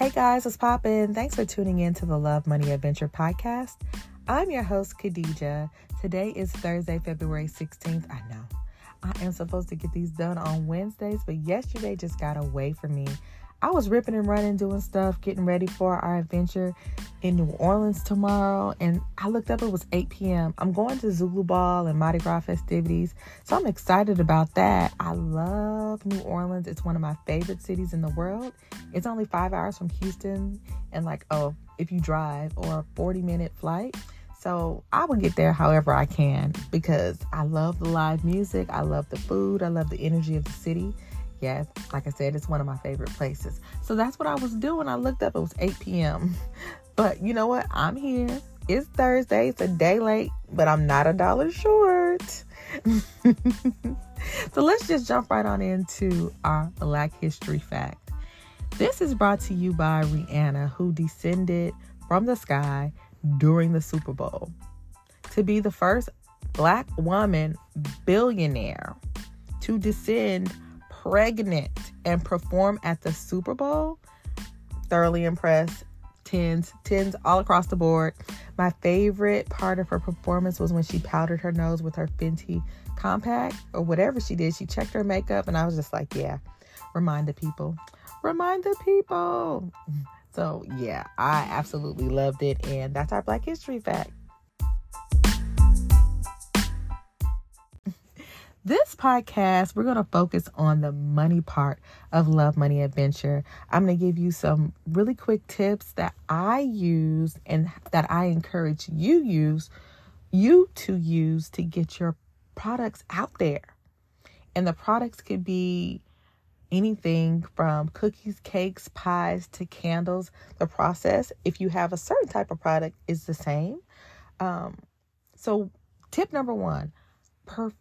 Hey guys, what's poppin'? Thanks for tuning in to the Love Money Adventure podcast. I'm your host, Khadija. Today is Thursday, February 16th. I know I am supposed to get these done on Wednesdays, but yesterday just got away from me. I was ripping and running, doing stuff, getting ready for our adventure in New Orleans tomorrow. And I looked up, it was 8 p.m. I'm going to Zulu Ball and Mardi Gras festivities. So I'm excited about that. I love New Orleans. It's one of my favorite cities in the world. It's only five hours from Houston, and like, oh, if you drive, or a 40 minute flight. So I will get there however I can because I love the live music, I love the food, I love the energy of the city. Yes, like I said, it's one of my favorite places. So that's what I was doing. I looked up, it was 8 p.m. But you know what? I'm here. It's Thursday. It's a day late, but I'm not a dollar short. so let's just jump right on into our Black History fact. This is brought to you by Rihanna, who descended from the sky during the Super Bowl to be the first black woman billionaire to descend pregnant and perform at the Super Bowl. Thoroughly impressed. Tens, tens all across the board. My favorite part of her performance was when she powdered her nose with her Fenty compact or whatever she did. She checked her makeup, and I was just like, yeah, remind the people. Remind the people. So, yeah, I absolutely loved it. And that's our Black History fact. This podcast, we're going to focus on the money part of Love Money Adventure. I'm going to give you some really quick tips that I use and that I encourage you use you to use to get your products out there. And the products could be anything from cookies, cakes, pies to candles. The process, if you have a certain type of product, is the same. Um, so, tip number one perfect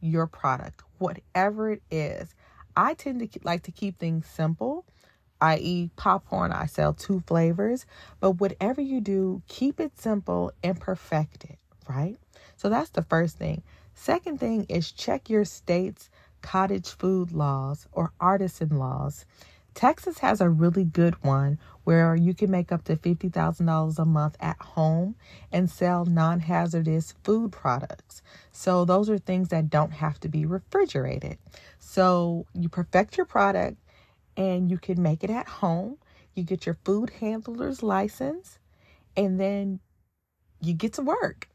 your product, whatever it is. I tend to like to keep things simple, i.e., popcorn, I sell two flavors, but whatever you do, keep it simple and perfect it, right? So, that's the first thing. Second thing is check your state's cottage food laws or artisan laws. Texas has a really good one where you can make up to $50,000 a month at home and sell non hazardous food products. So, those are things that don't have to be refrigerated. So, you perfect your product and you can make it at home. You get your food handler's license and then you get to work.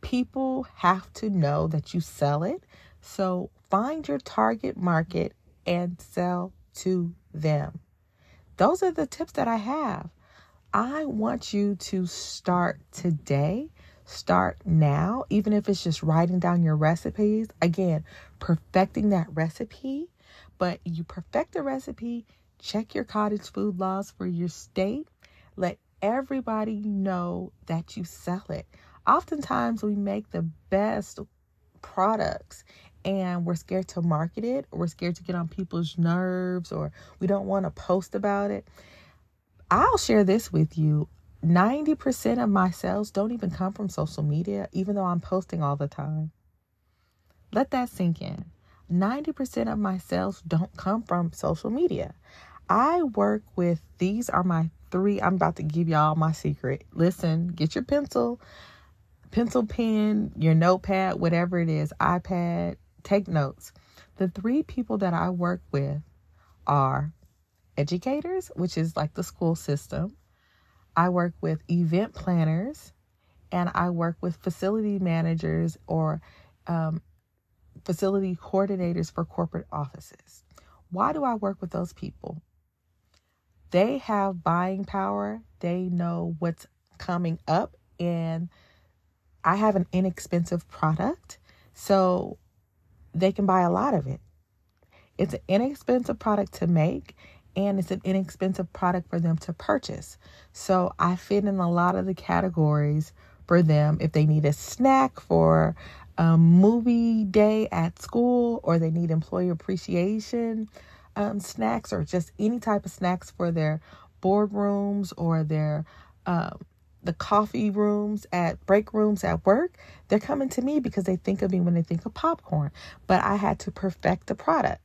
People have to know that you sell it. So, find your target market and sell to them. Those are the tips that I have. I want you to start today. Start now, even if it's just writing down your recipes. Again, perfecting that recipe. But you perfect the recipe, check your cottage food laws for your state. Let everybody know that you sell it. Oftentimes, we make the best products and we're scared to market it, or we're scared to get on people's nerves, or we don't want to post about it. I'll share this with you. 90% of my sales don't even come from social media, even though I'm posting all the time. Let that sink in. 90% of my sales don't come from social media. I work with these are my three. I'm about to give y'all my secret. Listen, get your pencil, pencil pen, your notepad, whatever it is, iPad, take notes. The three people that I work with are educators, which is like the school system. I work with event planners, and I work with facility managers or um, facility coordinators for corporate offices. Why do I work with those people? They have buying power, they know what's coming up, and I have an inexpensive product. So they can buy a lot of it. It's an inexpensive product to make and it's an inexpensive product for them to purchase. So I fit in a lot of the categories for them if they need a snack for a movie day at school or they need employee appreciation um, snacks or just any type of snacks for their boardrooms or their um, the coffee rooms at break rooms at work, they're coming to me because they think of me when they think of popcorn. But I had to perfect the product.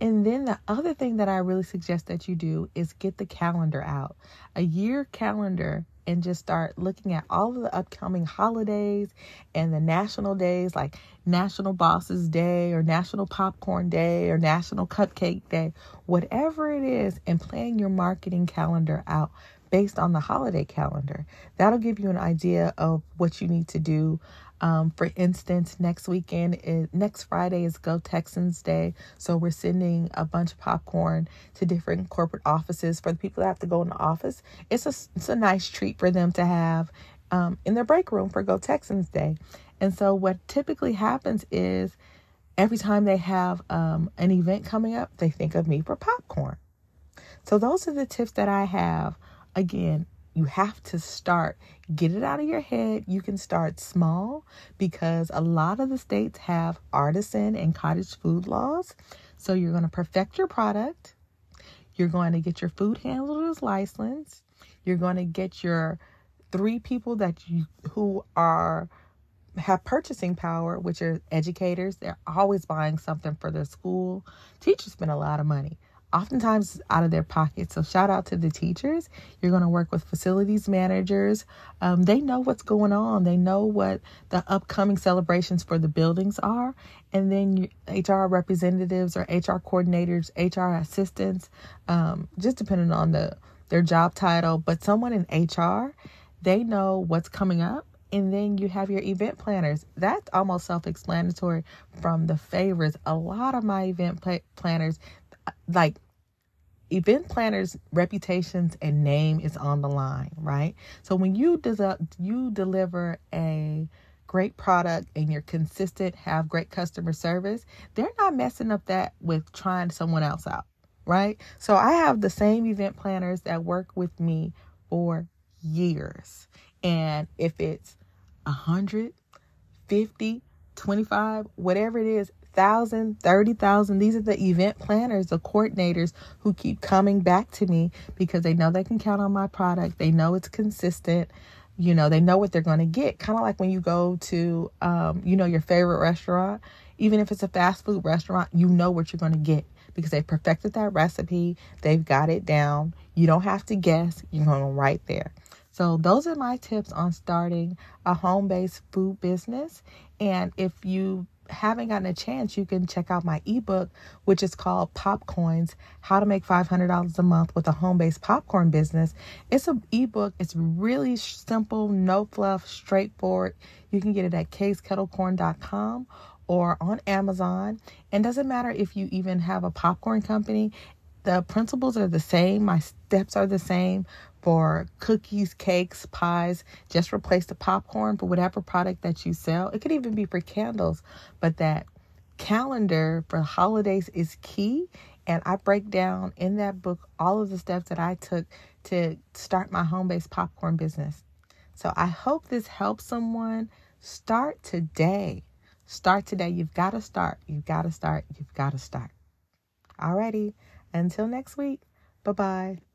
And then the other thing that I really suggest that you do is get the calendar out. A year calendar and just start looking at all of the upcoming holidays and the national days like National Bosses Day or National Popcorn Day or National Cupcake Day, whatever it is, and plan your marketing calendar out based on the holiday calendar. That'll give you an idea of what you need to do. Um, for instance, next weekend is next Friday is Go Texans Day, so we're sending a bunch of popcorn to different corporate offices for the people that have to go in the office. It's a it's a nice treat for them to have um, in their break room for Go Texans Day. And so, what typically happens is every time they have um, an event coming up, they think of me for popcorn. So, those are the tips that I have again, you have to start. Get it out of your head. You can start small because a lot of the states have artisan and cottage food laws. So you're going to perfect your product. You're going to get your food handler's license. You're going to get your three people that you who are have purchasing power, which are educators. They're always buying something for their school. Teachers spend a lot of money oftentimes out of their pockets. So shout out to the teachers. You're going to work with facilities managers. Um, they know what's going on. They know what the upcoming celebrations for the buildings are. And then HR representatives or HR coordinators, HR assistants, um, just depending on the their job title, but someone in HR, they know what's coming up and then you have your event planners. That's almost self explanatory from the favors. A lot of my event pl- planners, like event planners reputations and name is on the line right? So when you des- you deliver a great product and you're consistent have great customer service they're not messing up that with trying someone else out right? So i have the same event planners that work with me for years. And if it's a hundred, fifty, twenty-five, whatever it is thousand, thirty thousand. These are the event planners, the coordinators who keep coming back to me because they know they can count on my product. They know it's consistent. You know, they know what they're going to get. Kind of like when you go to, um, you know, your favorite restaurant, even if it's a fast food restaurant, you know what you're going to get because they perfected that recipe. They've got it down. You don't have to guess. You're going right there. So, those are my tips on starting a home based food business. And if you haven't gotten a chance, you can check out my ebook, which is called Popcoins How to Make $500 a Month with a Home Based Popcorn Business. It's an ebook, it's really simple, no fluff, straightforward. You can get it at kayskettlecorn.com or on Amazon. And doesn't matter if you even have a popcorn company, the principles are the same, my steps are the same for cookies, cakes, pies. Just replace the popcorn for whatever product that you sell. It could even be for candles, but that calendar for holidays is key. And I break down in that book all of the steps that I took to start my home based popcorn business. So I hope this helps someone. Start today. Start today. You've got to start. You've got to start. You've got to start. Alrighty. Until next week. Bye bye.